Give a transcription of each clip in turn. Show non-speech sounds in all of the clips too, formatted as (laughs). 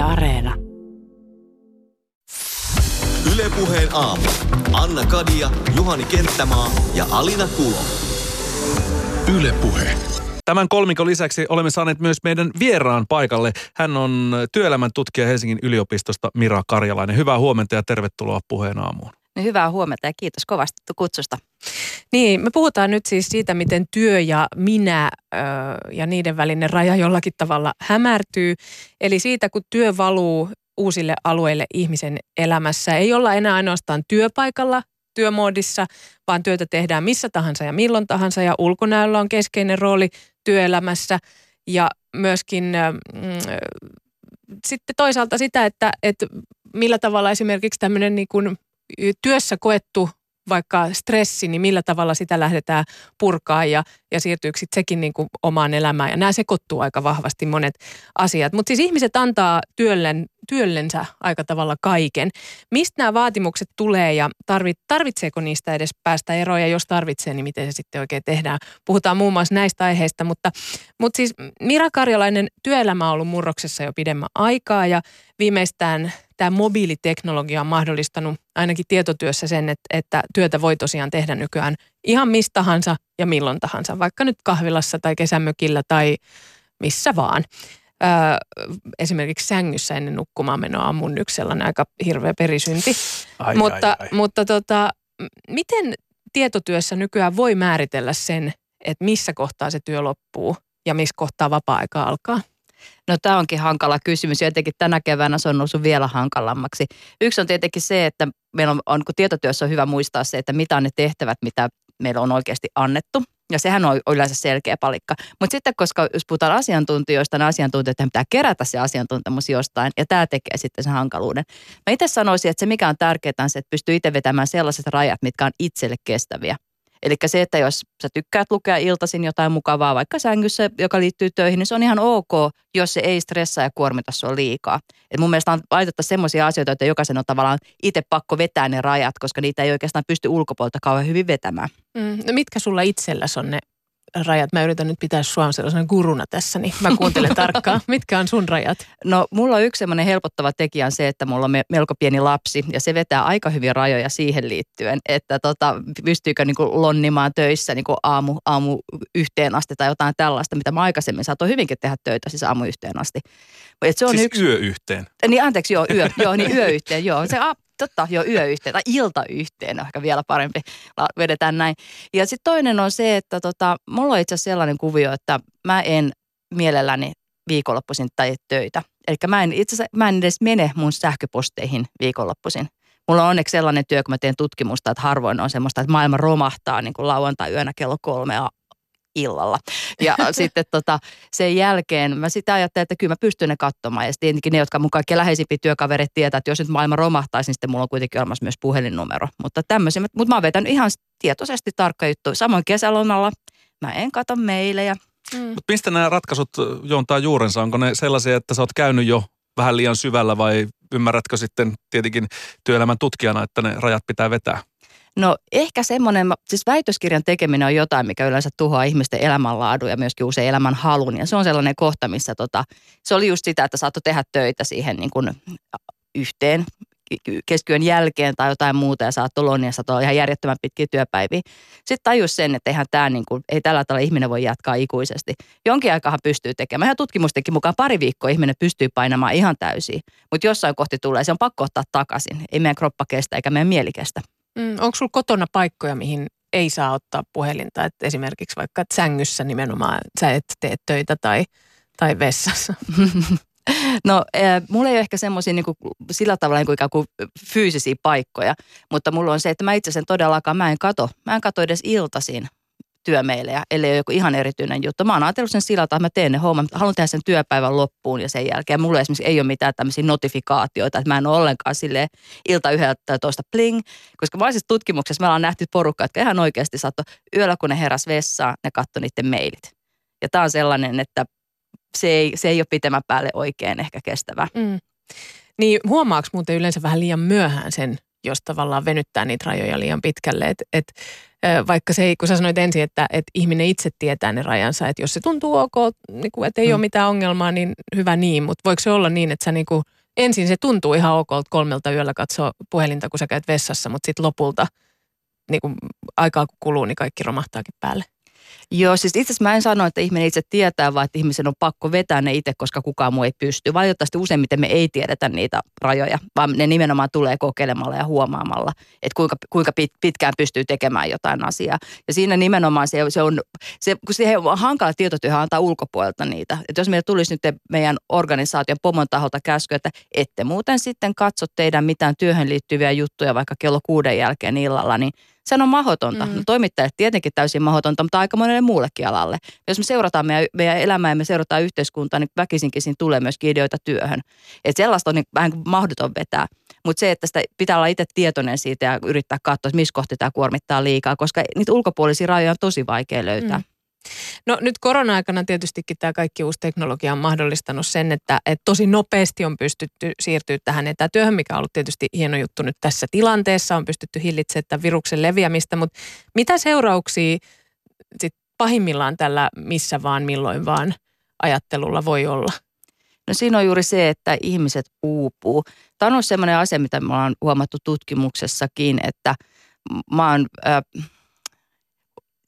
Yle Areena. Ylepuheen aamu. Anna Kadia, Juhani Kenttämaa ja Alina Kulo. Ylepuhe. Tämän kolmikon lisäksi olemme saaneet myös meidän vieraan paikalle. Hän on työelämän tutkija Helsingin yliopistosta Mira Karjalainen. Hyvää huomenta ja tervetuloa puheen aamuun. No hyvää huomenta ja kiitos kovasti kutsusta. Niin, me puhutaan nyt siis siitä, miten työ ja minä ö, ja niiden välinen raja jollakin tavalla hämärtyy. Eli siitä, kun työ valuu uusille alueille ihmisen elämässä. Ei olla enää ainoastaan työpaikalla, työmoodissa, vaan työtä tehdään missä tahansa ja milloin tahansa. Ja ulkonäöllä on keskeinen rooli työelämässä ja myöskin mm, sitten toisaalta sitä, että, että millä tavalla esimerkiksi tämmöinen niin kuin työssä koettu vaikka stressi, niin millä tavalla sitä lähdetään purkaa ja, ja siirtyykö sitten sekin niin kuin omaan elämään. Ja nämä sekoittuu aika vahvasti monet asiat. Mutta siis ihmiset antaa työllen, työllensä aika tavalla kaiken. Mistä nämä vaatimukset tulee ja tarvit, tarvitseeko niistä edes päästä eroon ja jos tarvitsee, niin miten se sitten oikein tehdään. Puhutaan muun muassa näistä aiheista, mutta, mutta siis Mira Karjalainen työelämä on ollut murroksessa jo pidemmän aikaa ja viimeistään tämä mobiiliteknologia on mahdollistanut ainakin tietotyössä sen, että, että työtä voi tosiaan tehdä nykyään ihan mistahansa ja milloin tahansa, vaikka nyt kahvilassa tai kesämökillä tai missä vaan. Öö, esimerkiksi sängyssä ennen nukkumaan menoa on mun yksi sellainen aika hirveä perisynti. Ai, mutta ai, ai. mutta tota, miten tietotyössä nykyään voi määritellä sen, että missä kohtaa se työ loppuu ja missä kohtaa vapaa-aika alkaa? No tämä onkin hankala kysymys ja jotenkin tänä keväänä se on noussut vielä hankalammaksi. Yksi on tietenkin se, että meillä on, on kun tietotyössä on hyvä muistaa se, että mitä on ne tehtävät, mitä meillä on oikeasti annettu. Ja sehän on yleensä selkeä palikka. Mutta sitten, koska jos puhutaan asiantuntijoista, niin asiantuntijoiden pitää kerätä se asiantuntemus jostain, ja tämä tekee sitten sen hankaluuden. Mä itse sanoisin, että se mikä on tärkeää on se, että pystyy itse vetämään sellaiset rajat, mitkä on itselle kestäviä. Eli se, että jos sä tykkäät lukea iltaisin jotain mukavaa vaikka sängyssä, joka liittyy töihin, niin se on ihan ok, jos se ei stressaa ja kuormita sua liikaa. Et mun mielestä on laitetta semmoisia asioita, että jokaisen on tavallaan itse pakko vetää ne rajat, koska niitä ei oikeastaan pysty ulkopuolelta kauhean hyvin vetämään. Mm, no mitkä sulla itselläsi on ne rajat? Mä yritän nyt pitää sua sellaisena guruna tässä, niin mä kuuntelen (laughs) tarkkaan. Mitkä on sun rajat? No mulla on yksi semmoinen helpottava tekijä on se, että mulla on me- melko pieni lapsi ja se vetää aika hyvin rajoja siihen liittyen, että tota, pystyykö niinku lonnimaan töissä niinku aamu, aamu yhteen asti tai jotain tällaista, mitä mä aikaisemmin saatoin hyvinkin tehdä töitä siis aamu yhteen asti. Et se on siis yksi, yö yhteen. niin anteeksi, joo, yö, joo, niin yöyhteen, joo. Se, a, totta, joo, yöyhteen tai iltayhteen on ehkä vielä parempi, vedetään näin. Ja sitten toinen on se, että tota, mulla on itse asiassa sellainen kuvio, että mä en mielelläni viikonloppuisin tai töitä. Eli mä en itse asiassa, mä en edes mene mun sähköposteihin viikonloppuisin. Mulla on onneksi sellainen työ, kun mä teen tutkimusta, että harvoin on semmoista, että maailma romahtaa niin kuin lauantai-yönä kello kolme illalla. Ja (laughs) sitten tota, sen jälkeen mä sitä ajattelin, että kyllä mä pystyn ne katsomaan. Ja sitten tietenkin ne, jotka mun kaikki läheisimpiä työkaverit tietää, että jos nyt maailma romahtaisi, niin sitten mulla on kuitenkin olemassa myös puhelinnumero. Mutta tämmöisiä, mutta mä oon vetänyt ihan tietoisesti tarkka juttu. Samoin kesälomalla mä en katso meilejä. Mm. Mutta mistä nämä ratkaisut juontaa juurensa? Onko ne sellaisia, että sä oot käynyt jo vähän liian syvällä vai ymmärrätkö sitten tietenkin työelämän tutkijana, että ne rajat pitää vetää? No ehkä semmoinen, siis väitöskirjan tekeminen on jotain, mikä yleensä tuhoaa ihmisten elämänlaadun ja myöskin usein elämän halun. Ja se on sellainen kohta, missä tota, se oli just sitä, että saattoi tehdä töitä siihen niin kuin yhteen keskiön jälkeen tai jotain muuta ja saattoi lonia, saattoi olla ihan järjettömän pitkiä työpäiviä. Sitten tajus sen, että eihän tämä niin kuin, ei tällä tavalla ihminen voi jatkaa ikuisesti. Jonkin aikaa pystyy tekemään. Ihan tutkimustenkin mukaan pari viikkoa ihminen pystyy painamaan ihan täysin. Mutta jossain kohti tulee, se on pakko ottaa takaisin. Ei meidän kroppa kestä eikä meidän mieli kestä. Mm, onko sulla kotona paikkoja, mihin ei saa ottaa puhelinta? Et esimerkiksi vaikka et sängyssä nimenomaan sä et tee töitä tai, tai vessassa. (laughs) No, äh, mulla ei ole ehkä semmoisia niin sillä tavalla niin kuin ikään kuin fyysisiä paikkoja, mutta mulla on se, että mä itse sen todellakaan, mä en kato, mä en kato edes iltaisin työmeilejä, ellei ole joku ihan erityinen juttu. Mä oon ajatellut sen sillä että mä teen ne hommat, haluan tehdä sen työpäivän loppuun ja sen jälkeen. Mulla esimerkiksi ei ole mitään tämmöisiä notifikaatioita, että mä en ole ollenkaan sille ilta 11 pling, koska vaisessa tutkimuksessa me ollaan nähty porukkaa, jotka ihan oikeasti saattoi yöllä, kun ne heräs vessaan, ne katsoi niiden mailit. Ja tää on sellainen, että se ei, se ei ole pitemmän päälle oikein ehkä kestävä. Mm. Niin huomaaks muuten yleensä vähän liian myöhään sen, jos tavallaan venyttää niitä rajoja liian pitkälle. Et, et, vaikka se ei, kun sä sanoit ensin, että, että ihminen itse tietää ne rajansa, että jos se tuntuu ok, niin kuin, että ei mm. ole mitään ongelmaa, niin hyvä niin, mutta voiko se olla niin, että sä niin kuin, ensin se tuntuu ihan ok kolmelta yöllä katsoa puhelinta, kun sä käyt vessassa, mutta sitten lopulta niin kuin, aikaa kun kuluu, niin kaikki romahtaakin päälle? Joo, siis itse asiassa mä en sano, että ihminen itse tietää, vaan että ihmisen on pakko vetää ne itse, koska kukaan muu ei pysty. Valitettavasti useimmiten me ei tiedetä niitä rajoja, vaan ne nimenomaan tulee kokeilemalla ja huomaamalla, että kuinka, kuinka pitkään pystyy tekemään jotain asiaa. Ja siinä nimenomaan se, se on, se, kun se on hankala tietotyö antaa ulkopuolelta niitä. Että jos meillä tulisi nyt meidän organisaation pomon taholta käsky, että ette muuten sitten katso teidän mitään työhön liittyviä juttuja vaikka kello kuuden jälkeen illalla, niin se on mahdotonta. Mm. No, toimittajille tietenkin täysin mahdotonta, mutta aika monelle muullekin alalle. Jos me seurataan meidän, meidän elämää ja me seurataan yhteiskuntaa, niin väkisinkin siinä tulee myös ideoita työhön. Et sellaista on niin vähän mahdoton vetää. Mutta se, että sitä pitää olla itse tietoinen siitä ja yrittää katsoa, että missä kohti tämä kuormittaa liikaa, koska niitä ulkopuolisia rajoja on tosi vaikea löytää. Mm. No nyt korona-aikana tietystikin tämä kaikki uusi teknologia on mahdollistanut sen, että, että tosi nopeasti on pystytty siirtyä tähän etätyöhön, mikä on ollut tietysti hieno juttu nyt tässä tilanteessa. On pystytty hillitsemään tämän viruksen leviämistä, mutta mitä seurauksia sit pahimmillaan tällä missä vaan, milloin vaan ajattelulla voi olla? No siinä on juuri se, että ihmiset uupuu. Tämä on sellainen asia, mitä me ollaan huomattu tutkimuksessakin, että mä oon... Äh,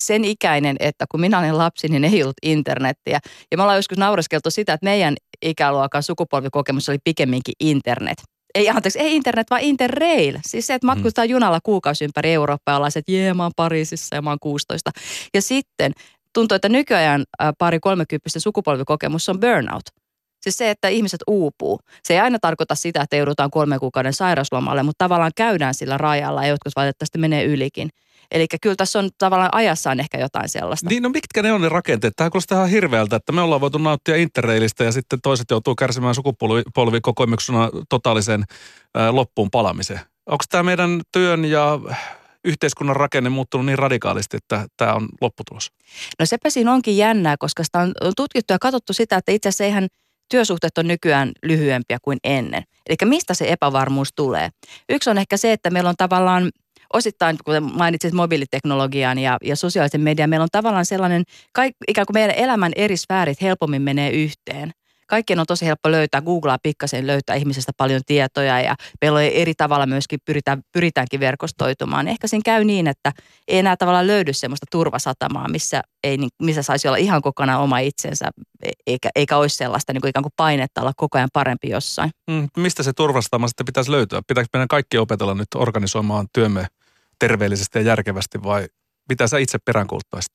sen ikäinen, että kun minä olin lapsi, niin ei ollut internettiä. Ja me ollaan joskus naureskeltu sitä, että meidän ikäluokan sukupolvikokemus oli pikemminkin internet. Ei, anteeksi, ei internet, vaan interrail. Siis se, että matkustaa mm. junalla kuukausi ympäri Eurooppaa ja ollaan se, että jee, mä oon Pariisissa ja mä oon 16. Ja sitten tuntuu, että nykyajan pari kolmekymppistä sukupolvikokemus on burnout. Siis se, että ihmiset uupuu. Se ei aina tarkoita sitä, että joudutaan kolmen kuukauden sairauslomalle, mutta tavallaan käydään sillä rajalla ja jotkut valitettavasti menee ylikin. Eli kyllä tässä on tavallaan ajassaan ehkä jotain sellaista. Niin, no mitkä ne on ne rakenteet? Tämä kuulostaa ihan hirveältä, että me ollaan voitu nauttia interreilistä ja sitten toiset joutuu kärsimään sukupolvikokemuksena totaalisen äh, loppuun palamiseen. Onko tämä meidän työn ja yhteiskunnan rakenne muuttunut niin radikaalisti, että tämä on lopputulos? No sepä siinä onkin jännää, koska sitä on tutkittu ja katsottu sitä, että itse asiassa eihän työsuhteet on nykyään lyhyempiä kuin ennen. Eli mistä se epävarmuus tulee? Yksi on ehkä se, että meillä on tavallaan osittain, kuten mainitsit mobiiliteknologian ja, ja sosiaalisen median, meillä on tavallaan sellainen, kaik, ikään kuin meidän elämän eri sfäärit helpommin menee yhteen kaikkien on tosi helppo löytää, Googlaa pikkasen löytää ihmisestä paljon tietoja ja meillä on eri tavalla myöskin pyritään, pyritäänkin verkostoitumaan. Ehkä siinä käy niin, että ei enää tavallaan löydy semmoista turvasatamaa, missä, ei, niin, missä saisi olla ihan kokonaan oma itsensä, e, eikä, eikä olisi sellaista niin kuin ikään kuin painetta olla koko ajan parempi jossain. Mm, mistä se turvasatama sitten pitäisi löytyä? Pitääkö meidän kaikki opetella nyt organisoimaan työmme terveellisesti ja järkevästi vai mitä sä itse peräänkuuluttaisit?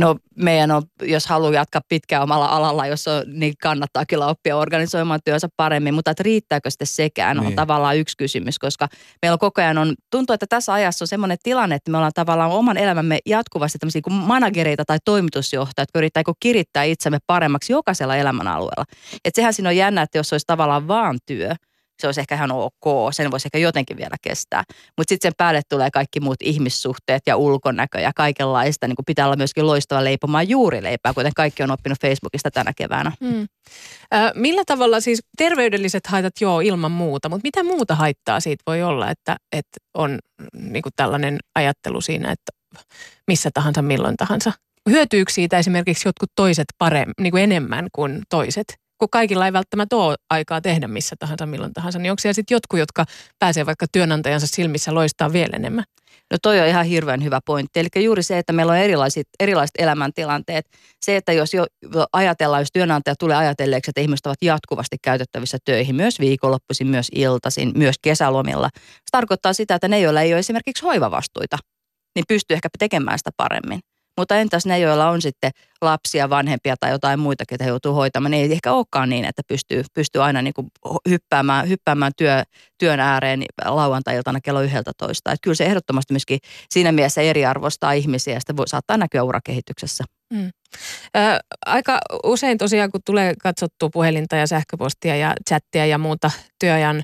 No meidän on, jos haluaa jatkaa pitkään omalla alalla, jos on, niin kannattaa kyllä oppia organisoimaan työnsä paremmin, mutta että riittääkö sitten sekään niin. on tavallaan yksi kysymys, koska meillä on koko ajan on, tuntuu, että tässä ajassa on semmoinen tilanne, että me ollaan tavallaan oman elämämme jatkuvasti tämmöisiä kuin managereita tai toimitusjohtajat, jotka yrittää kirittää itsemme paremmaksi jokaisella elämänalueella. Että sehän siinä on jännä, että jos olisi tavallaan vaan työ, se olisi ehkä ihan ok, sen voisi ehkä jotenkin vielä kestää. Mutta sitten sen päälle tulee kaikki muut ihmissuhteet ja ulkonäkö ja kaikenlaista. Niin pitää olla myöskin loistava leipomaan juurileipää, kuten kaikki on oppinut Facebookista tänä keväänä. Hmm. Äh, millä tavalla siis terveydelliset haitat, joo, ilman muuta, mutta mitä muuta haittaa siitä voi olla, että, että on niin tällainen ajattelu siinä, että missä tahansa, milloin tahansa? Hyötyykö siitä esimerkiksi jotkut toiset paremmin, niin kuin enemmän kuin toiset? Kun kaikilla ei välttämättä ole aikaa tehdä missä tahansa, milloin tahansa, niin onko siellä sitten jotkut, jotka pääsee vaikka työnantajansa silmissä loistaa vielä enemmän? No toi on ihan hirveän hyvä pointti. Eli juuri se, että meillä on erilaiset, erilaiset elämäntilanteet. Se, että jos jo ajatellaan, jos työnantaja tulee ajatelleeksi, että ihmiset ovat jatkuvasti käytettävissä töihin, myös viikonloppuisin, myös iltaisin, myös kesälomilla. Se tarkoittaa sitä, että ne, joilla ei ole esimerkiksi hoivavastuita, niin pystyy ehkä tekemään sitä paremmin. Mutta entäs ne, joilla on sitten lapsia, vanhempia tai jotain muita, ketä joutuu hoitamaan, niin ei ehkä olekaan niin, että pystyy, pystyy aina niin kuin hyppäämään, hyppäämään työ, työn ääreen lauantai-iltana kello 11. Että kyllä se ehdottomasti myöskin siinä mielessä eriarvoistaa ihmisiä ja sitä voi, saattaa näkyä urakehityksessä. Mm. Ö, aika usein tosiaan, kun tulee katsottua puhelinta ja sähköpostia ja chattia ja muuta työajan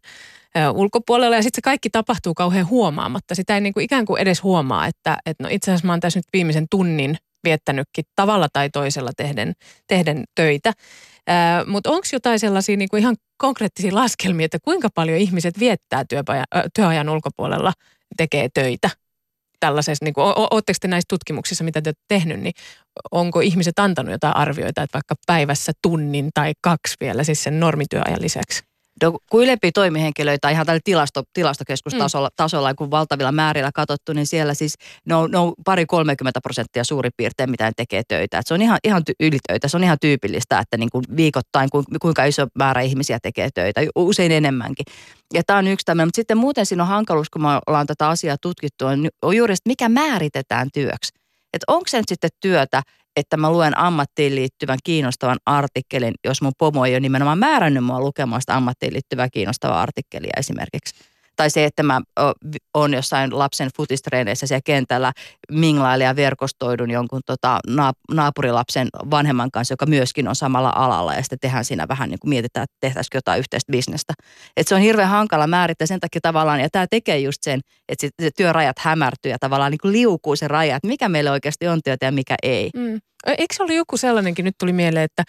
ulkopuolella ja sitten se kaikki tapahtuu kauhean huomaamatta. Sitä ei niin kuin ikään kuin edes huomaa, että, että no itse asiassa mä oon tässä nyt viimeisen tunnin viettänytkin tavalla tai toisella tehden, tehden töitä. Mutta onko jotain sellaisia niin kuin ihan konkreettisia laskelmia, että kuinka paljon ihmiset viettää työpaja, työajan ulkopuolella, tekee töitä? Tällaisessa, niin oletteko te näissä tutkimuksissa, mitä te olette tehnyt, niin onko ihmiset antanut jotain arvioita, että vaikka päivässä tunnin tai kaksi vielä, siis sen normityöajan lisäksi? No, kun ylempiä toimihenkilöitä ihan tällä tilasto, tilastokeskustasolla, mm. tasolla, kun valtavilla määrillä katsottu, niin siellä siis ne on, ne on pari 30 prosenttia suurin piirtein, mitä ne tekee töitä. Et se on ihan, ihan ylitöitä, se on ihan tyypillistä, että niin kuin viikoittain kuinka iso määrä ihmisiä tekee töitä, usein enemmänkin. Ja tämä on yksi tämmöinen, mutta sitten muuten siinä on hankaluus, kun me ollaan tätä asiaa tutkittu, on, on juuri, että mikä määritetään työksi. Että onko se nyt sitten työtä, että mä luen ammattiin liittyvän kiinnostavan artikkelin, jos mun pomo ei ole nimenomaan määrännyt mua lukemaan sitä ammattiin liittyvää kiinnostavaa artikkelia esimerkiksi tai se, että mä oon jossain lapsen futistreeneissä siellä kentällä minglailla ja verkostoidun jonkun tota, naapurilapsen vanhemman kanssa, joka myöskin on samalla alalla ja sitten tehdään siinä vähän niin kuin mietitään, että tehtäisikö jotain yhteistä bisnestä. Et se on hirveän hankala määrittää sen takia tavallaan, ja tämä tekee just sen, että sit, se työrajat hämärtyy ja tavallaan niin kuin liukuu se raja, että mikä meille oikeasti on työtä ja mikä ei. Mm. Eikö se ollut joku sellainenkin, nyt tuli mieleen, että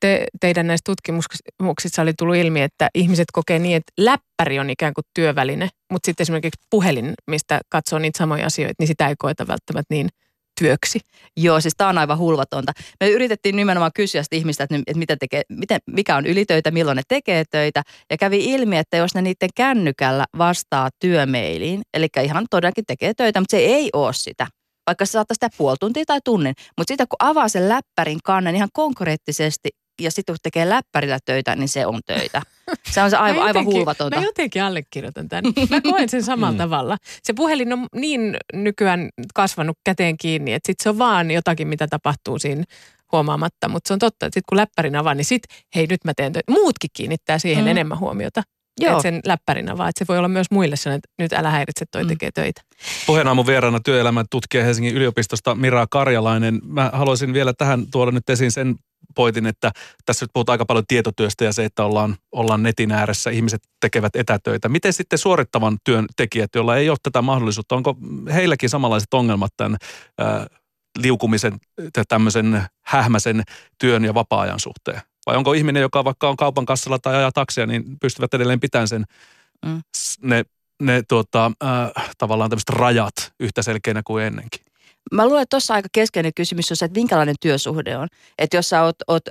te, teidän näistä tutkimuksissa oli tullut ilmi, että ihmiset kokee niin, että läppäri on ikään kuin työväline, mutta sitten esimerkiksi puhelin, mistä katsoo niitä samoja asioita, niin sitä ei koeta välttämättä niin työksi. Joo, siis tämä on aivan hulvatonta. Me yritettiin nimenomaan kysyä sitä ihmistä, että, että mitä tekee, miten, mikä on ylitöitä, milloin ne tekee töitä. Ja kävi ilmi, että jos ne niiden kännykällä vastaa työmeiliin, eli ihan todellakin tekee töitä, mutta se ei ole sitä vaikka se saattaa sitä puoli tuntia tai tunnin. Mutta sitten kun avaa sen läppärin kannen ihan konkreettisesti ja sitten kun tekee läppärillä töitä, niin se on töitä. Se on se aivan, jotenkin, aivan hulvatonta. Mä jotenkin allekirjoitan tämän. Mä koen sen samalla mm. tavalla. Se puhelin on niin nykyään kasvanut käteen kiinni, että sit se on vaan jotakin, mitä tapahtuu siinä huomaamatta. Mutta se on totta, että sitten kun läppärin avaa, niin sitten hei nyt mä teen töitä. Muutkin kiinnittää siihen mm. enemmän huomiota. Joo. Että sen läppärinä vaan, että se voi olla myös muille sellainen, että nyt älä häiritse, toi mm. tekee töitä. Puheenaamun vieraana työelämän tutkija Helsingin yliopistosta Mira Karjalainen. Mä haluaisin vielä tähän tuoda nyt esiin sen pointin, että tässä nyt puhutaan aika paljon tietotyöstä ja se, että ollaan, ollaan netin ääressä, ihmiset tekevät etätöitä. Miten sitten suorittavan työn tekijät, joilla ei ole tätä mahdollisuutta, onko heilläkin samanlaiset ongelmat tämän ää, liukumisen, tämmöisen hähmäisen työn ja vapaa-ajan suhteen? Vai onko ihminen, joka vaikka on kaupan kassalla tai ajaa taksia, niin pystyvät edelleen pitämään sen, mm. ne, ne tuota, äh, tavallaan tämmöiset rajat yhtä selkeänä kuin ennenkin? Mä luulen, että tuossa aika keskeinen kysymys on se, että minkälainen työsuhde on. Että jos sä oot, oot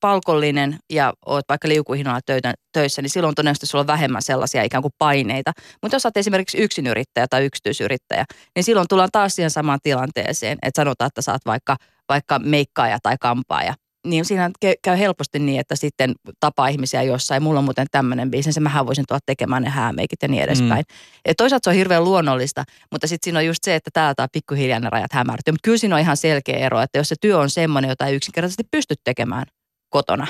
palkollinen ja oot vaikka liukuhinnoilla töitä, töissä, niin silloin todennäköisesti sulla on vähemmän sellaisia ikään kuin paineita. Mutta jos oot esimerkiksi yksinyrittäjä tai yksityisyrittäjä, niin silloin tullaan taas siihen samaan tilanteeseen, että sanotaan, että sä oot vaikka, vaikka meikkaaja tai kampaaja niin siinä käy helposti niin, että sitten tapaa ihmisiä jossain. Mulla on muuten tämmöinen ja mähän voisin tuoda tekemään ne häämeikit ja niin edespäin. Mm. Et toisaalta se on hirveän luonnollista, mutta sitten siinä on just se, että täällä tämä pikkuhiljaa ne rajat hämärtyy. Mutta kyllä siinä on ihan selkeä ero, että jos se työ on semmoinen, jota ei yksinkertaisesti pysty tekemään kotona,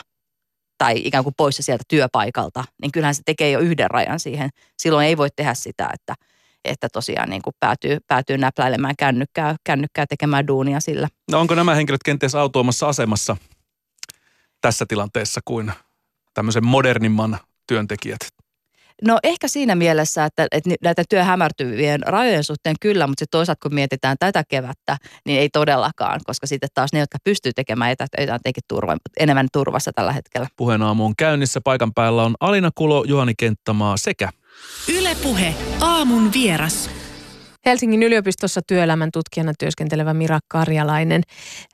tai ikään kuin poissa sieltä työpaikalta, niin kyllähän se tekee jo yhden rajan siihen. Silloin ei voi tehdä sitä, että, että tosiaan niin kuin päätyy, päätyy näpläilemään kännykkää, kännykkää tekemään duunia sillä. No onko nämä henkilöt kenties autoimassa asemassa tässä tilanteessa kuin tämmöisen modernimman työntekijät? No ehkä siinä mielessä, että, että näitä työhämärtyvien rajojen suhteen kyllä, mutta sitten toisaalta kun mietitään tätä kevättä, niin ei todellakaan, koska sitten taas ne, jotka pystyy tekemään etätöitä, on turva, enemmän turvassa tällä hetkellä. Puheen aamu on käynnissä. Paikan päällä on Alina Kulo, Juhani Kenttämaa sekä Ylepuhe aamun vieras. Helsingin yliopistossa työelämän tutkijana työskentelevä Mira Karjalainen.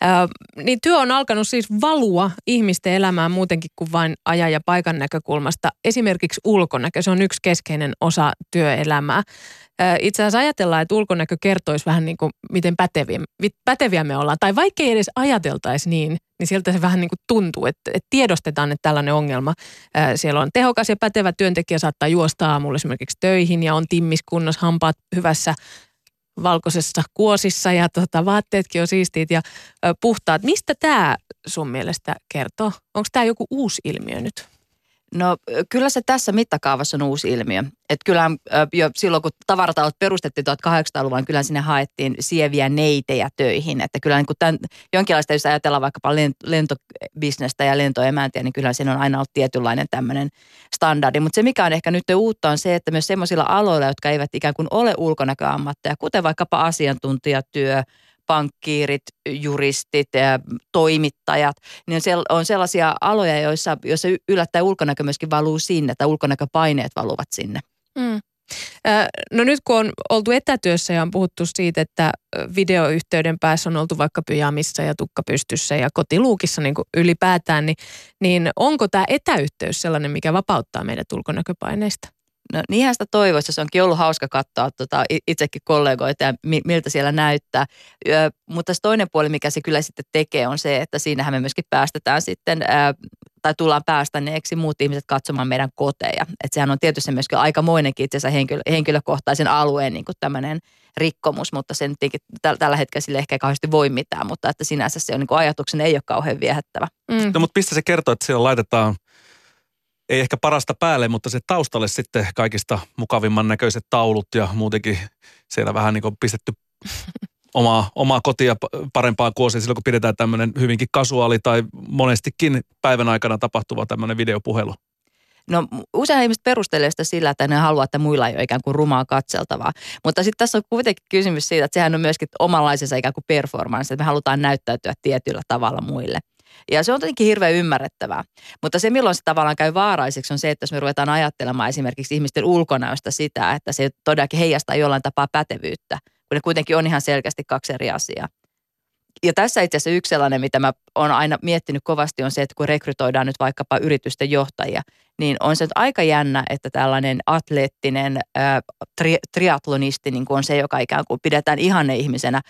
Ää, niin työ on alkanut siis valua ihmisten elämään muutenkin kuin vain ajan ja paikan näkökulmasta. Esimerkiksi ulkonäkö, se on yksi keskeinen osa työelämää. Itse asiassa ajatellaan, että ulkonäkö kertoisi vähän niin kuin, miten päteviä, päteviä me ollaan. Tai vaikka ei edes ajateltaisi niin, niin sieltä se vähän niin kuin tuntuu, että, että tiedostetaan, että tällainen ongelma. Siellä on tehokas ja pätevä työntekijä, saattaa juosta aamulla esimerkiksi töihin ja on timmiskunnossa, hampaat hyvässä valkoisessa kuosissa ja tota, vaatteetkin on siistiit ja puhtaat. Mistä tämä sun mielestä kertoo? Onko tämä joku uusi ilmiö nyt? No kyllä se tässä mittakaavassa on uusi ilmiö. Että kyllä jo silloin, kun tavaratalot perustettiin 1800-luvulla, niin kyllä sinne haettiin sieviä neitejä töihin. Että kyllä niin tämän, jonkinlaista, jos ajatellaan vaikkapa lentobisnestä ja lentoemäntiä, niin kyllä siinä on aina ollut tietynlainen tämmöinen standardi. Mutta se, mikä on ehkä nyt uutta, on se, että myös semmoisilla aloilla, jotka eivät ikään kuin ole ulkonäköammatteja, kuten vaikkapa asiantuntijatyö, pankkiirit, juristit, toimittajat, niin on sellaisia aloja, joissa, joissa yllättäen ulkonäkö myöskin valuu sinne, tai ulkonäköpaineet valuvat sinne. Mm. No nyt kun on oltu etätyössä ja on puhuttu siitä, että videoyhteyden päässä on oltu vaikka pyjamissa ja tukka pystyssä ja kotiluukissa niin kuin ylipäätään, niin, niin onko tämä etäyhteys sellainen, mikä vapauttaa meidät ulkonäköpaineista? No niinhän sitä toivoisi, se onkin ollut hauska katsoa tota, itsekin kollegoita ja mi, miltä siellä näyttää. Ö, mutta se toinen puoli, mikä se kyllä sitten tekee, on se, että siinähän me myöskin päästetään sitten, ö, tai tullaan päästäneeksi muut ihmiset katsomaan meidän koteja. Että sehän on tietysti myöskin aikamoinenkin itse asiassa henkilö, henkilökohtaisen alueen niin tämmöinen rikkomus, mutta sen täl, tällä hetkellä sille ehkä ei kauheasti voi mitään, mutta että sinänsä se on niin ajatuksen ei ole kauhean viehättävä. Mm. No mutta mistä se kertoo, että siellä laitetaan ei ehkä parasta päälle, mutta se taustalle sitten kaikista mukavimman näköiset taulut ja muutenkin siellä vähän niin kuin pistetty (laughs) omaa, omaa kotia parempaan kuosiin silloin, kun pidetään tämmöinen hyvinkin kasuaali tai monestikin päivän aikana tapahtuva tämmöinen videopuhelu. No usein ihmiset perustelee sitä sillä, että ne haluaa, että muilla ei ole ikään kuin rumaa katseltavaa. Mutta sitten tässä on kuitenkin kysymys siitä, että sehän on myöskin omanlaisensa ikään kuin performance, että me halutaan näyttäytyä tietyllä tavalla muille. Ja se on tietenkin hirveän ymmärrettävää. Mutta se, milloin se tavallaan käy vaaraiseksi, on se, että jos me ruvetaan ajattelemaan esimerkiksi ihmisten ulkonäöstä sitä, että se todellakin heijastaa jollain tapaa pätevyyttä, kun ne kuitenkin on ihan selkeästi kaksi eri asiaa. Ja tässä itse asiassa yksi sellainen, mitä mä oon aina miettinyt kovasti, on se, että kun rekrytoidaan nyt vaikkapa yritysten johtajia, niin on se aika jännä, että tällainen atleettinen ää, tri, triatlonisti niin on se, joka ikään kuin pidetään ihanne ihmisenä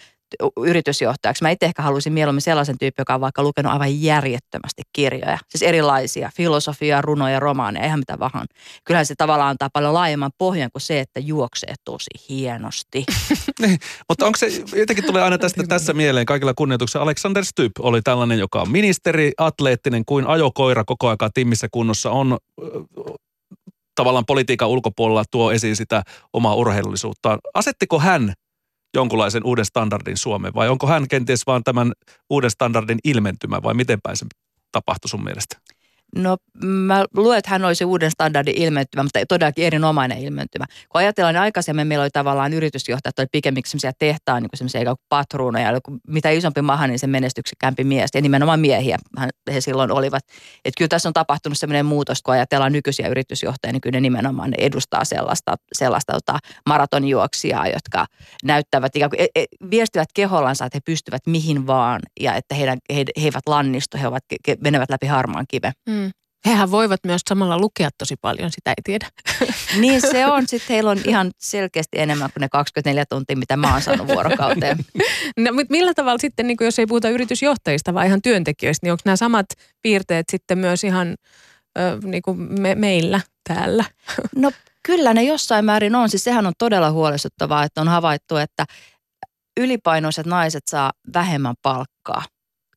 yritysjohtajaksi. Mä itse ehkä haluaisin mieluummin sellaisen tyyppi, joka on vaikka lukenut aivan järjettömästi kirjoja. Siis erilaisia, filosofiaa, runoja, romaaneja, eihän mitä vaan. Kyllähän se tavallaan antaa paljon laajemman pohjan kuin se, että juoksee tosi hienosti. (laughs) niin, mutta onko se, jotenkin tulee aina tästä tässä mieleen kaikilla kunnioituksella. Alexander Stubb oli tällainen, joka on ministeri, atleettinen kuin ajokoira koko ajan timmissä kunnossa, on tavallaan politiikan ulkopuolella tuo esiin sitä omaa urheilullisuuttaan. Asettiko hän jonkunlaisen uuden standardin Suomeen vai onko hän kenties vaan tämän uuden standardin ilmentymä vai miten päin se tapahtui sun mielestä? No mä luulen, että hän olisi uuden standardin ilmentymä, mutta todellakin erinomainen ilmentymä. Kun ajatellaan, niin aikaisemmin meillä oli tavallaan yritysjohtajat, oli pikemminkin semmoisia tehtaan, niin semmoisia patruunoja, mitä isompi maha, niin se menestyksekämpi mies, ja nimenomaan miehiä he silloin olivat. Että kyllä tässä on tapahtunut semmoinen muutos, kun ajatellaan nykyisiä yritysjohtajia, niin kyllä ne nimenomaan ne edustaa sellaista, sellaista tota, maratonjuoksijaa, jotka näyttävät ikään kuin, e, e, viestivät kehollansa, että he pystyvät mihin vaan, ja että heidän, he, he eivät lannistu, he ovat, menevät läpi harmaan kiven. Mm. Hehän voivat myös samalla lukea tosi paljon, sitä ei tiedä. (laughs) Niin se on, sitten heillä on ihan selkeästi enemmän kuin ne 24 tuntia, mitä mä oon saanut vuorokauteen. (laughs) No, mutta millä tavalla sitten, niin jos ei puhuta yritysjohtajista, vaan ihan työntekijöistä, niin onko nämä samat piirteet sitten myös ihan ö, niin kuin me, meillä täällä? (laughs) No kyllä ne jossain määrin on. Siis sehän on todella huolestuttavaa, että on havaittu, että ylipainoiset naiset saa vähemmän palkkaa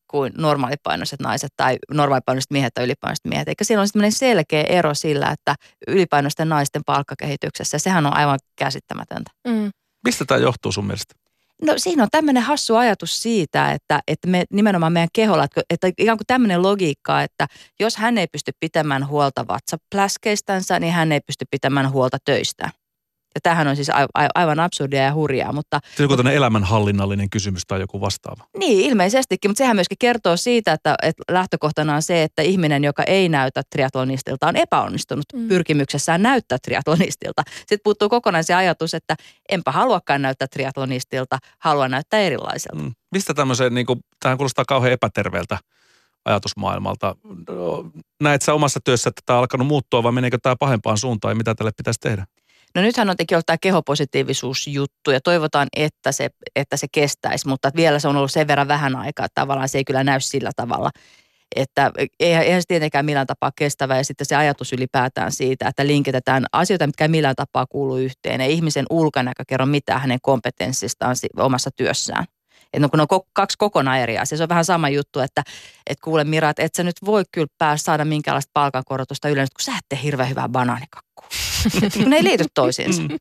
kuin normaalipainoiset naiset tai normaalipainoiset miehet tai ylipainoiset miehet. Eikä siinä on sellainen selkeä ero sillä, että ylipainoisten naisten palkkakehityksessä, sehän on aivan käsittämätöntä. Mm. Mistä tämä johtuu sun mielestä? No siinä on tämmöinen hassu ajatus siitä, että, että me nimenomaan meidän keholla, että, että ikään kuin tämmöinen logiikka, että jos hän ei pysty pitämään huolta vatsapläskeistänsä, niin hän ei pysty pitämään huolta töistä. Ja tämähän on siis aivan absurdia ja hurjaa, mutta... Se on joku elämänhallinnallinen kysymys tai joku vastaava. Niin, ilmeisestikin, mutta sehän myöskin kertoo siitä, että, että lähtökohtana on se, että ihminen, joka ei näytä triatlonistilta, on epäonnistunut mm. pyrkimyksessään näyttää triatlonistilta. Sitten puuttuu kokonaan se ajatus, että enpä haluakaan näyttää triatlonistilta, haluan näyttää erilaiselta. Mm. Mistä tämmöiseen, niin kuin, tähän kuulostaa kauhean epäterveeltä ajatusmaailmalta. Näet sä omassa työssä, että tämä on alkanut muuttua vai meneekö tämä pahempaan suuntaan ja mitä tälle pitäisi tehdä? No nythän on ollut tämä kehopositiivisuusjuttu ja toivotaan, että se, että se kestäisi, mutta vielä se on ollut sen verran vähän aikaa, että tavallaan se ei kyllä näy sillä tavalla. Että eihän se tietenkään millään tapaa kestävä ja sitten se ajatus ylipäätään siitä, että linkitetään asioita, mitkä millään tapaa kuulu yhteen. Ei ihmisen ulkonäkö kerro mitään hänen kompetenssistaan omassa työssään. Että no kun on kaksi kokonaan eri asiaa. Se on vähän sama juttu, että, että kuule Mira, että et sä nyt voi kyllä päästä saada minkäänlaista palkankorotusta yleensä, kun sä et tee hirveän hyvää banaanikakku. (laughs) ne ei liity toisiinsa. Mm.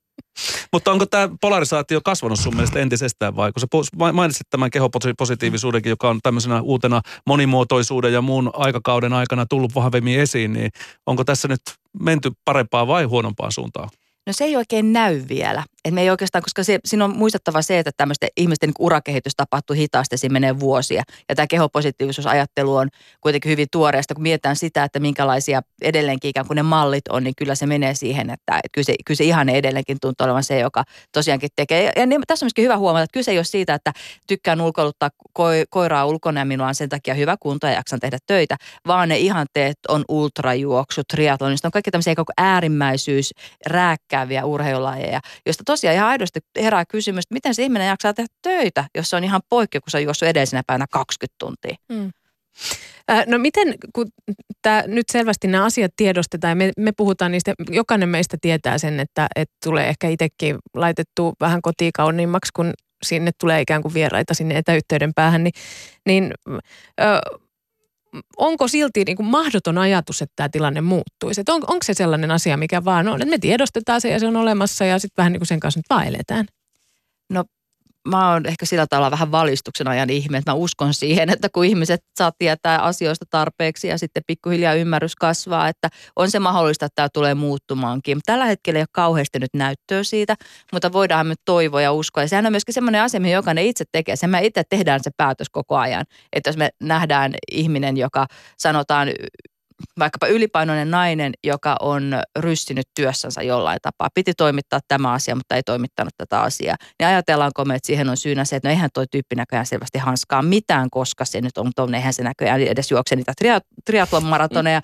Mutta onko tämä polarisaatio kasvanut sun mielestä entisestään vai? Kun sä mainitsit tämän kehopositiivisuudenkin, joka on tämmöisenä uutena monimuotoisuuden ja muun aikakauden aikana tullut vahvemmin esiin, niin onko tässä nyt menty parempaan vai huonompaan suuntaan? No se ei oikein näy vielä. Et me ei oikeastaan, koska se, siinä on muistettava se, että tämmöisten ihmisten niin urakehitys tapahtuu hitaasti, siinä menee vuosia. Ja tämä kehopositiivisuusajattelu on kuitenkin hyvin tuoreesta, kun mietitään sitä, että minkälaisia edelleenkin ikään kuin ne mallit on, niin kyllä se menee siihen, että, että kyllä, se, kyllä se ihan edelleenkin tuntuu olevan se, joka tosiaankin tekee. Ja, ja niin, tässä on myöskin hyvä huomata, että kyse ei ole siitä, että tykkään ulkoiluttaa ko- koiraa ulkona ja minulla on sen takia hyvä kunto ja jaksan tehdä töitä, vaan ne ihanteet on ultrajuoksu, triathlonista, on kaikki tämmöisiä äärimmäisyys, rääkkääviä urheilulajeja, joista tosiaan ihan aidosti herää kysymys, että miten se ihminen jaksaa tehdä töitä, jos se on ihan poikki, kun se on juossut edellisenä päivänä 20 tuntia. Hmm. No miten, kun tää, nyt selvästi nämä asiat tiedostetaan ja me, me puhutaan niistä, jokainen meistä tietää sen, että, että tulee ehkä itsekin laitettu vähän kotikauniimmaksi, kun sinne tulee ikään kuin vieraita sinne etäyhteyden päähän, niin, niin ö, onko silti niin kuin mahdoton ajatus, että tämä tilanne muuttuisi? On, onko se sellainen asia, mikä vaan on, että me tiedostetaan se ja se on olemassa ja sitten vähän niin kuin sen kanssa nyt vaan eletään? No mä oon ehkä sillä tavalla vähän valistuksen ajan ihme, että mä uskon siihen, että kun ihmiset saa tietää asioista tarpeeksi ja sitten pikkuhiljaa ymmärrys kasvaa, että on se mahdollista, että tämä tulee muuttumaankin. Tällä hetkellä ei ole kauheasti nyt näyttöä siitä, mutta voidaan me toivoa ja uskoa. Ja sehän on myöskin semmoinen asia, mihin jokainen itse tekee. Se me itse tehdään se päätös koko ajan. Että jos me nähdään ihminen, joka sanotaan vaikkapa ylipainoinen nainen, joka on ryssinyt työssänsä jollain tapaa, piti toimittaa tämä asia, mutta ei toimittanut tätä asiaa, niin ajatellaanko me, että siihen on syynä se, että no eihän toi tyyppi näköjään selvästi hanskaa mitään, koska se nyt on tuonne, eihän se näköjään edes juokse niitä triatlon maratoneja,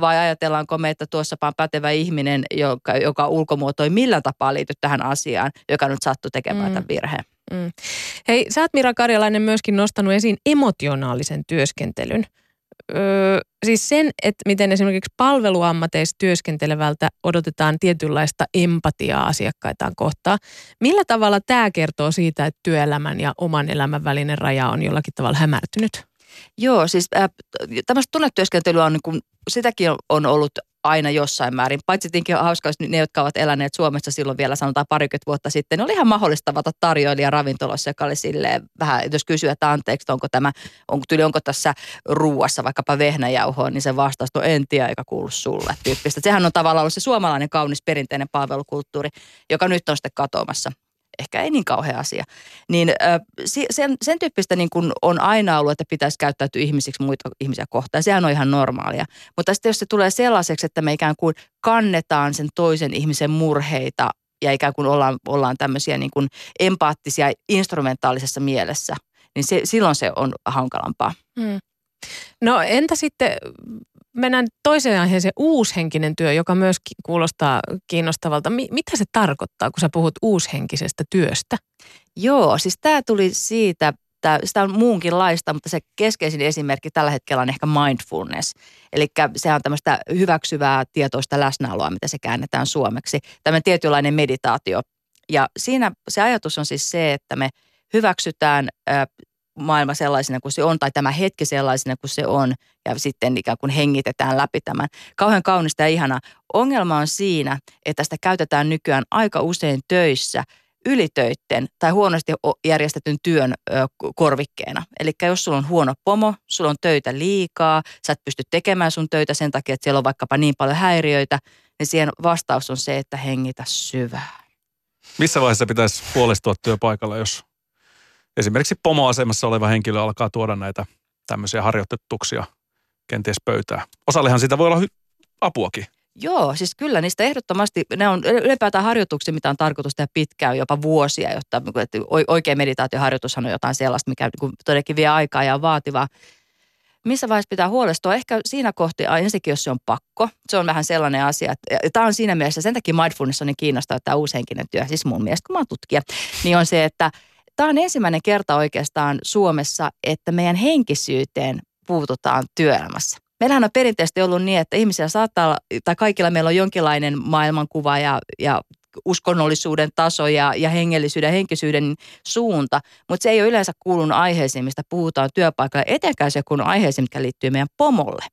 vai ajatellaanko me, että tuossa on pätevä ihminen, joka, joka ulkomuotoi millä tapaa liity tähän asiaan, joka nyt sattui tekemään mm. tämän virheen. Mm. Hei, sä oot Mira Karjalainen myöskin nostanut esiin emotionaalisen työskentelyn öö, siis sen, että miten esimerkiksi palveluammateissa työskentelevältä odotetaan tietynlaista empatiaa asiakkaitaan kohtaan. Millä tavalla tämä kertoo siitä, että työelämän ja oman elämän välinen raja on jollakin tavalla hämärtynyt? Joo, siis äh, tämmöistä tunnetyöskentelyä on, niin kuin, sitäkin on ollut aina jossain määrin. Paitsi tietenkin hauska, jos ne, jotka ovat eläneet Suomessa silloin vielä sanotaan parikymmentä vuotta sitten, niin oli ihan mahdollista tavata tarjoilija ravintolassa, joka oli silleen vähän, jos kysyy, että anteeksi, onko tämä, onko, tyli, onko tässä ruuassa vaikkapa vehnäjauhoa, niin se vastaus on en tiedä, eikä kuulu sulle tyyppistä. Sehän on tavallaan ollut se suomalainen kaunis perinteinen palvelukulttuuri, joka nyt on sitten katoamassa ehkä ei niin kauhea asia. Niin sen, sen tyyppistä niin kuin on aina ollut, että pitäisi käyttäytyä ihmisiksi muita ihmisiä kohtaan. Sehän on ihan normaalia. Mutta sitten jos se tulee sellaiseksi, että me ikään kuin kannetaan sen toisen ihmisen murheita ja ikään kuin ollaan, ollaan tämmöisiä niin kuin empaattisia instrumentaalisessa mielessä, niin se, silloin se on hankalampaa. Hmm. No entä sitten mennään toiseen aiheeseen, uushenkinen työ, joka myös kuulostaa kiinnostavalta. mitä se tarkoittaa, kun sä puhut uushenkisestä työstä? Joo, siis tämä tuli siitä, tää, sitä on muunkinlaista, mutta se keskeisin esimerkki tällä hetkellä on ehkä mindfulness. Eli se on tämmöistä hyväksyvää tietoista läsnäoloa, mitä se käännetään suomeksi. Tämmöinen tietynlainen meditaatio. Ja siinä se ajatus on siis se, että me hyväksytään maailma sellaisena kuin se on tai tämä hetki sellaisena kuin se on ja sitten ikään kuin hengitetään läpi tämän. Kauhean kaunista ja ihana. Ongelma on siinä, että sitä käytetään nykyään aika usein töissä ylitöitten tai huonosti järjestetyn työn korvikkeena. Eli jos sulla on huono pomo, sulla on töitä liikaa, sä et pysty tekemään sun töitä sen takia, että siellä on vaikkapa niin paljon häiriöitä, niin siihen vastaus on se, että hengitä syvää. Missä vaiheessa pitäisi puolestua työpaikalla, jos esimerkiksi pomoasemassa oleva henkilö alkaa tuoda näitä tämmöisiä harjoitettuksia kenties pöytää. Osallehan siitä voi olla hy- apuakin. Joo, siis kyllä niistä ehdottomasti, ne on ylipäätään harjoituksia, mitä on tarkoitus tehdä pitkään, jopa vuosia, jotta että oikea meditaatioharjoitushan on jotain sellaista, mikä niin todellakin vie aikaa ja on vaativaa. Missä vaiheessa pitää huolestua? Ehkä siinä kohti, ensinnäkin jos se on pakko. Se on vähän sellainen asia, että tämä on siinä mielessä, sen takia mindfulness on niin kiinnostava tämä uushenkinen työ, siis mun mielestä kun mä oon tutkija, niin on se, että – Tämä on ensimmäinen kerta oikeastaan Suomessa, että meidän henkisyyteen puututaan työelämässä. Meillähän on perinteisesti ollut niin, että ihmisiä saattaa olla, tai kaikilla meillä on jonkinlainen maailmankuva ja, ja uskonnollisuuden taso ja, ja hengellisyyden, henkisyyden suunta, mutta se ei ole yleensä kuulunut aiheisiin, mistä puhutaan työpaikalla, etenkään se kun aiheisiin, mikä liittyy meidän pomolle.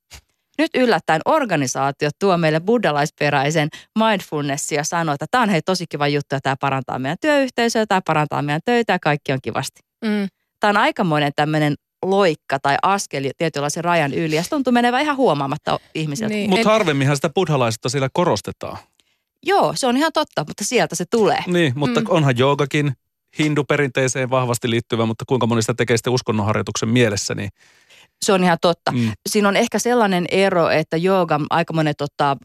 Nyt yllättäen organisaatio tuo meille buddhalaisperäisen mindfulnessia ja sanoo, että tämä on hei tosi kiva juttu ja tämä parantaa meidän työyhteisöä, tämä parantaa meidän töitä ja kaikki on kivasti. Mm. Tämä on aikamoinen tämmöinen loikka tai askel tietynlaisen rajan yli ja se tuntuu menevän ihan huomaamatta ihmisiltä. Niin. Mutta harvemminhan sitä buddhalaisuutta siellä korostetaan. Joo, se on ihan totta, mutta sieltä se tulee. Niin, mutta Mm. onhan joogakin hinduperinteeseen vahvasti liittyvä, mutta kuinka moni sitä tekee sitten uskonnonharjoituksen mielessä, niin Se on ihan totta. mm, Siinä on ehkä sellainen ero, että jooga aika monet ottaa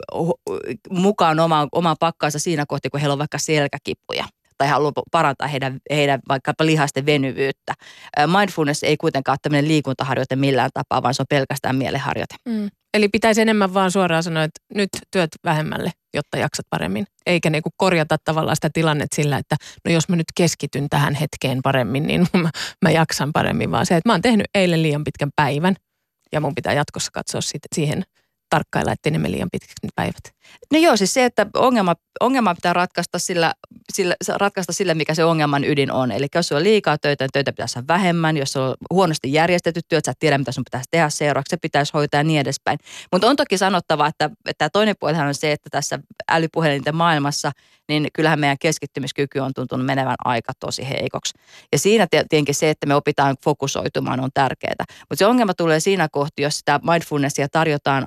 mukaan omaan, omaan pakkaansa siinä kohti, kun heillä on vaikka selkäkipuja tai haluaa parantaa heidän, heidän vaikkapa lihasten venyvyyttä. Mindfulness ei kuitenkaan ole tämmöinen liikuntaharjoite millään tapaa, vaan se on pelkästään mielenharjoite. Mm. Eli pitäisi enemmän vaan suoraan sanoa, että nyt työt vähemmälle, jotta jaksat paremmin. Eikä niinku korjata tavallaan sitä tilannetta sillä, että no jos mä nyt keskityn tähän hetkeen paremmin, niin (laughs) mä, mä jaksan paremmin. Vaan se, että mä oon tehnyt eilen liian pitkän päivän ja mun pitää jatkossa katsoa sit, siihen tarkkailla, ettei ne mene liian pitkiksi ne päivät. No joo, siis se, että ongelma, ongelma pitää ratkaista sillä, sillä, ratkaista sillä, mikä se ongelman ydin on. Eli jos on liikaa töitä, niin töitä pitäisi vähemmän. Jos on huonosti järjestetty työt, sä et tiedä, mitä sun pitäisi tehdä seuraavaksi, se pitäisi hoitaa ja niin edespäin. Mutta on toki sanottava, että, että toinen puolihan on se, että tässä älypuhelinten maailmassa, niin kyllähän meidän keskittymiskyky on tuntunut menevän aika tosi heikoksi. Ja siinä tietenkin se, että me opitaan fokusoitumaan on tärkeää. Mutta se ongelma tulee siinä kohti, jos sitä mindfulnessia tarjotaan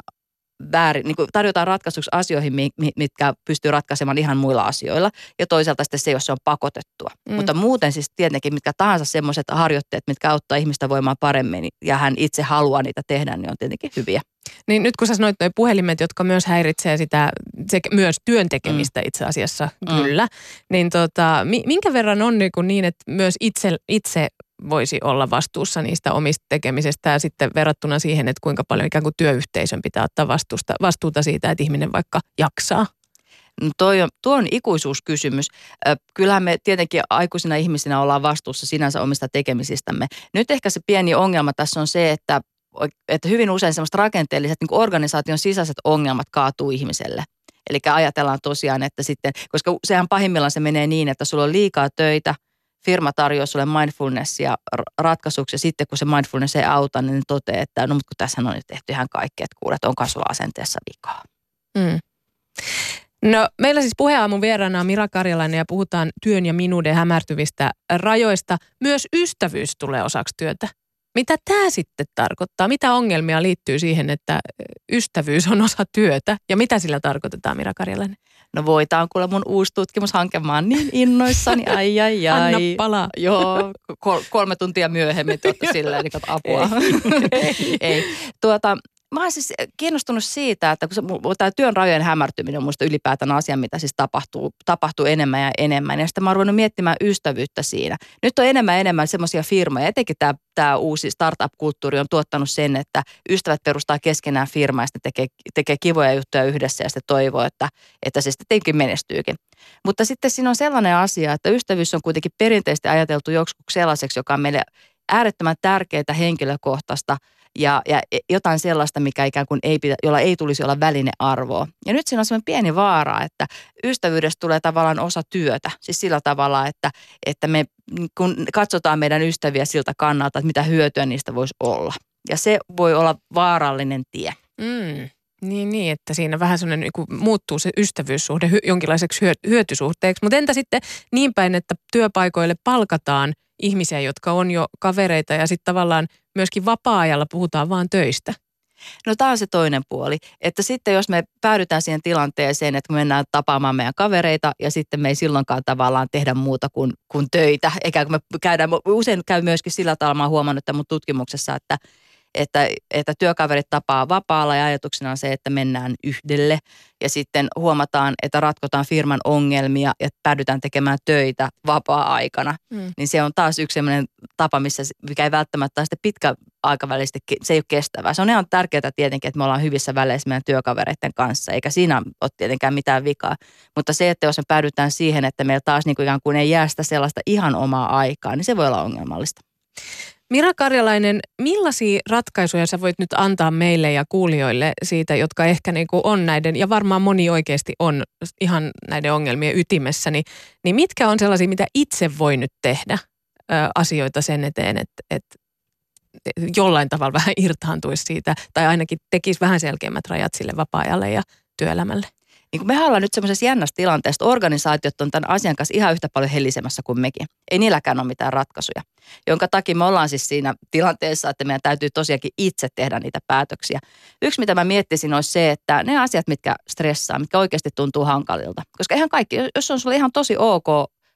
väärin, niin kuin tarjotaan ratkaisuksi asioihin, mi- mi- mitkä pystyy ratkaisemaan ihan muilla asioilla. Ja toisaalta sitten se, jos se on pakotettua. Mm. Mutta muuten siis tietenkin mitkä tahansa semmoiset harjoitteet, mitkä auttaa ihmistä voimaan paremmin ja hän itse haluaa niitä tehdä, niin on tietenkin hyviä. Niin nyt kun sä sanoit nuo puhelimet, jotka myös häiritsee sitä, se, myös työn tekemistä mm. itse asiassa, Mm. kyllä. Niin tota, mi, minkä verran on niin, kuin niin, että myös itse, itse voisi olla vastuussa niistä omista tekemisestä ja sitten verrattuna siihen, että kuinka paljon ikään kuin työyhteisön pitää ottaa vastuusta, vastuuta siitä, että ihminen vaikka jaksaa. No toi on, tuo on ikuisuuskysymys. Kyllähän me tietenkin aikuisina ihmisinä ollaan vastuussa sinänsä omista tekemisistämme. Nyt ehkä se pieni ongelma tässä on se, että, että hyvin usein semmoiset rakenteelliset niin organisaation sisäiset ongelmat kaatuu ihmiselle. Eli ajatellaan tosiaan, että sitten, koska sehän pahimmillaan se menee niin, että sulla on liikaa töitä, firma tarjoaa sulle mindfulnessia ratkaisuksi ja sitten kun se mindfulness ei auta, niin ne toteaa, että no mutta kun tässä on nyt tehty ihan kaikkea, että kuulet, onko sulla asenteessa vikaa. Mm. No, meillä siis puheaamun vieraana on Mira Karjalainen ja puhutaan työn ja minuuden hämärtyvistä rajoista. Myös ystävyys tulee osaksi työtä. Mitä tämä sitten tarkoittaa? Mitä ongelmia liittyy siihen, että ystävyys on osa työtä? Ja mitä sillä tarkoitetaan, Mira Karjalainen? No voi, tää on kuule mun uusi tutkimushanke. Mä oon niin innoissani, ai ai ai. Anna palaa. Joo, kol- kolme tuntia myöhemmin tuotta (laughs) silleen, niin apua. (laughs) Ei. Ei. Tuota, mä oon siis kiinnostunut siitä, että kun se, tämä työn rajojen hämärtyminen on musta ylipäätään asia, mitä siis tapahtuu, tapahtuu enemmän ja enemmän. Ja sitten mä oon miettimään ystävyyttä siinä. Nyt on enemmän ja enemmän semmoisia firmoja, etenkin tämä, tämä uusi startup-kulttuuri on tuottanut sen, että ystävät perustaa keskenään firmaa ja sitten tekee, tekee kivoja juttuja yhdessä ja sitten toivoo, että, että se sitten tietenkin menestyykin. Mutta sitten siinä on sellainen asia, että ystävyys on kuitenkin perinteisesti ajateltu joskus sellaiseksi, joka on meille äärettömän tärkeää henkilökohtaista ja, ja jotain sellaista, mikä ikään kuin ei pitä, jolla ei tulisi olla välinearvoa. Ja nyt siinä on sellainen pieni vaara, että ystävyydestä tulee tavallaan osa työtä. Siis sillä tavalla, että, että me kun katsotaan meidän ystäviä siltä kannalta, että mitä hyötyä niistä voisi olla. Ja se voi olla vaarallinen tie. Mm. Niin, niin, että siinä vähän semmoinen niin muuttuu se ystävyyssuhde hy- jonkinlaiseksi hyö- hyötysuhteeksi. Mutta entä sitten niin päin, että työpaikoille palkataan ihmisiä, jotka on jo kavereita ja sitten tavallaan myöskin vapaa-ajalla puhutaan vaan töistä? No tämä on se toinen puoli, että sitten jos me päädytään siihen tilanteeseen, että me mennään tapaamaan meidän kavereita ja sitten me ei silloinkaan tavallaan tehdä muuta kuin, kuin töitä, eikä me käydään, usein käy myöskin sillä tavalla, mä huomannut tämän mun tutkimuksessa, että että, että työkaverit tapaa vapaalla ja ajatuksena on se, että mennään yhdelle ja sitten huomataan, että ratkotaan firman ongelmia ja päädytään tekemään töitä vapaa-aikana. Mm. Niin se on taas yksi sellainen tapa, missä, mikä ei välttämättä ole pitkä aikavälisesti, se ei ole kestävää. Se on ihan tärkeää tietenkin, että me ollaan hyvissä väleissä meidän työkavereiden kanssa, eikä siinä ole tietenkään mitään vikaa. Mutta se, että jos me päädytään siihen, että meillä taas niin kuin ikään kuin ei jää sitä sellaista ihan omaa aikaa, niin se voi olla ongelmallista. Mira Karjalainen, millaisia ratkaisuja sä voit nyt antaa meille ja kuulijoille siitä, jotka ehkä niin kuin on näiden, ja varmaan moni oikeasti on ihan näiden ongelmien ytimessä, niin, niin mitkä on sellaisia, mitä itse voi nyt tehdä ö, asioita sen eteen, että, että jollain tavalla vähän (laughs) irtaantuisi siitä, tai ainakin tekisi vähän selkeämmät rajat sille vapaa-ajalle ja työelämälle? Niin kun me ollaan nyt semmoisessa jännässä tilanteessa, että organisaatiot on tämän asian kanssa ihan yhtä paljon hellisemässä kuin mekin. Ei niilläkään ole mitään ratkaisuja. Jonka takia me ollaan siis siinä tilanteessa, että meidän täytyy tosiaankin itse tehdä niitä päätöksiä. Yksi, mitä mä miettisin, olisi se, että ne asiat, mitkä stressaa, mitkä oikeasti tuntuu hankalilta. Koska eihän kaikki, jos on sulle ihan tosi ok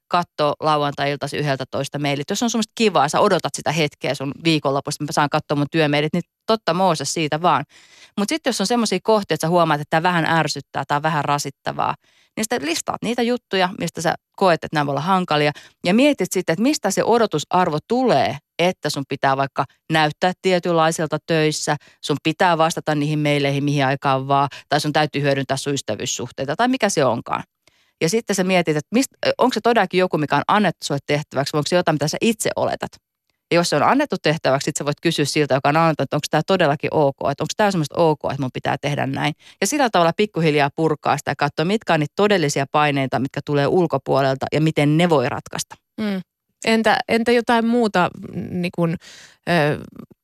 katsoa lauantai-iltasi yhdeltä toista mailit. Jos on semmoista kivaa, sä odotat sitä hetkeä sun viikonlopusta, mä saan katsoa mun työmeilit, niin totta Mooses siitä vaan. Mutta sitten jos on semmoisia kohtia, että sä huomaat, että tämä vähän ärsyttää tai vähän rasittavaa, niin sitten listaat niitä juttuja, mistä sä koet, että nämä voi olla hankalia. Ja mietit sitten, että mistä se odotusarvo tulee, että sun pitää vaikka näyttää tietynlaiselta töissä, sun pitää vastata niihin meileihin mihin aikaan vaan, tai sun täytyy hyödyntää sun ystävyyssuhteita, tai mikä se onkaan. Ja sitten sä mietit, että mistä, onko se todellakin joku, mikä on annettu sulle tehtäväksi, vai onko se jotain, mitä sä itse oletat. Ja jos se on annettu tehtäväksi, sitten sä voit kysyä siltä, joka on annettu, että onko tämä todellakin ok, että onko tämä semmoista ok, että mun pitää tehdä näin. Ja sillä tavalla pikkuhiljaa purkaa sitä ja katsoa, mitkä on niitä todellisia paineita, mitkä tulee ulkopuolelta ja miten ne voi ratkaista. Mm. Entä, entä jotain muuta, niin kun, ö,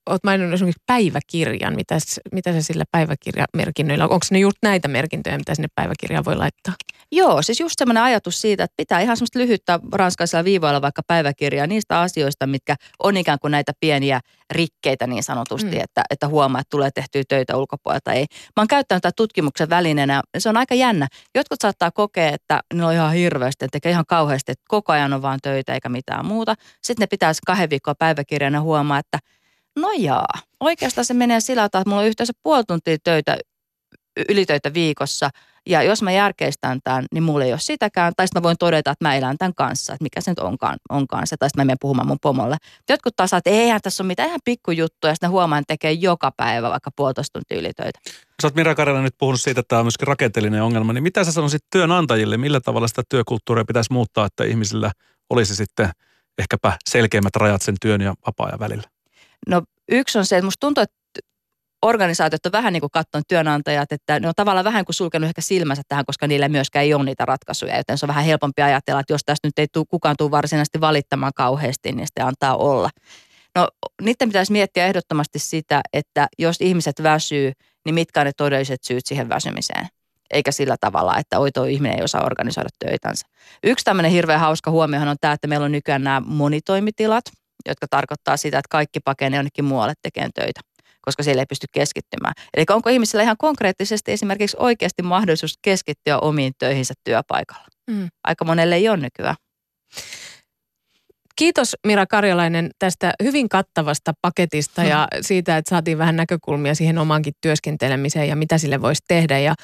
oot maininnut esimerkiksi päiväkirjan, mitä, mitä se sillä päiväkirjamerkinnöillä, onko ne just näitä merkintöjä, mitä sinne päiväkirjaan voi laittaa? Joo, siis just semmoinen ajatus siitä, että pitää ihan semmoista lyhyttä ranskaisella viivoilla vaikka päiväkirjaa niistä asioista, mitkä on ikään kuin näitä pieniä rikkeitä niin sanotusti, mm. että, että huomaa, että tulee tehtyä töitä ulkopuolelta. Ei. Mä oon käyttänyt tätä tutkimuksen välineenä. Se on aika jännä. Jotkut saattaa kokea, että ne on ihan hirveästi, että tekee ihan kauheasti, että koko ajan on vaan töitä eikä mitään muuta. Sitten ne pitäisi kahden viikkoa päiväkirjana huomaa, että no jaa, oikeastaan se menee sillä tavalla, että mulla on yhteensä puoli tuntia töitä, ylitöitä viikossa – ja jos mä järkeistän tämän, niin mulla ei ole sitäkään. Tai sitten mä voin todeta, että mä elän tämän kanssa, että mikä se nyt onkaan, onkaan se. Tai sitten mä menen puhumaan mun pomolle. Jotkut taas että eihän tässä ole mitään ihan pikkujuttuja. Ja sitten huomaan, että tekee joka päivä vaikka puolitoista tuntia ylitöitä. Sä oot Mira Karela nyt puhunut siitä, että tämä on myöskin rakenteellinen ongelma. Niin mitä sä sanoisit työnantajille? Millä tavalla sitä työkulttuuria pitäisi muuttaa, että ihmisillä olisi sitten ehkäpä selkeimmät rajat sen työn ja vapaa-ajan välillä? No yksi on se, että musta tuntuu, että organisaatiot on vähän niin kuin katsonut työnantajat, että ne on tavallaan vähän kuin sulkenut ehkä silmänsä tähän, koska niillä myöskään ei ole niitä ratkaisuja, joten se on vähän helpompi ajatella, että jos tästä nyt ei tuu, kukaan tule varsinaisesti valittamaan kauheasti, niin sitten antaa olla. No niiden pitäisi miettiä ehdottomasti sitä, että jos ihmiset väsyy, niin mitkä on ne todelliset syyt siihen väsymiseen eikä sillä tavalla, että oi toi ihminen ei osaa organisoida töitänsä. Yksi tämmöinen hirveän hauska huomiohan on tämä, että meillä on nykyään nämä monitoimitilat, jotka tarkoittaa sitä, että kaikki pakenee jonnekin muualle tekemään töitä koska siellä ei pysty keskittymään. Eli onko ihmisillä ihan konkreettisesti esimerkiksi oikeasti mahdollisuus keskittyä omiin töihinsä työpaikalla? Mm. Aika monelle ei ole nykyään. Kiitos Mira Karjalainen tästä hyvin kattavasta paketista ja mm. siitä, että saatiin vähän näkökulmia siihen omaankin työskentelemiseen ja mitä sille voisi tehdä. Ja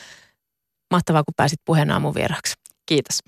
mahtavaa, kun pääsit puheen aamun vieraksi. Kiitos.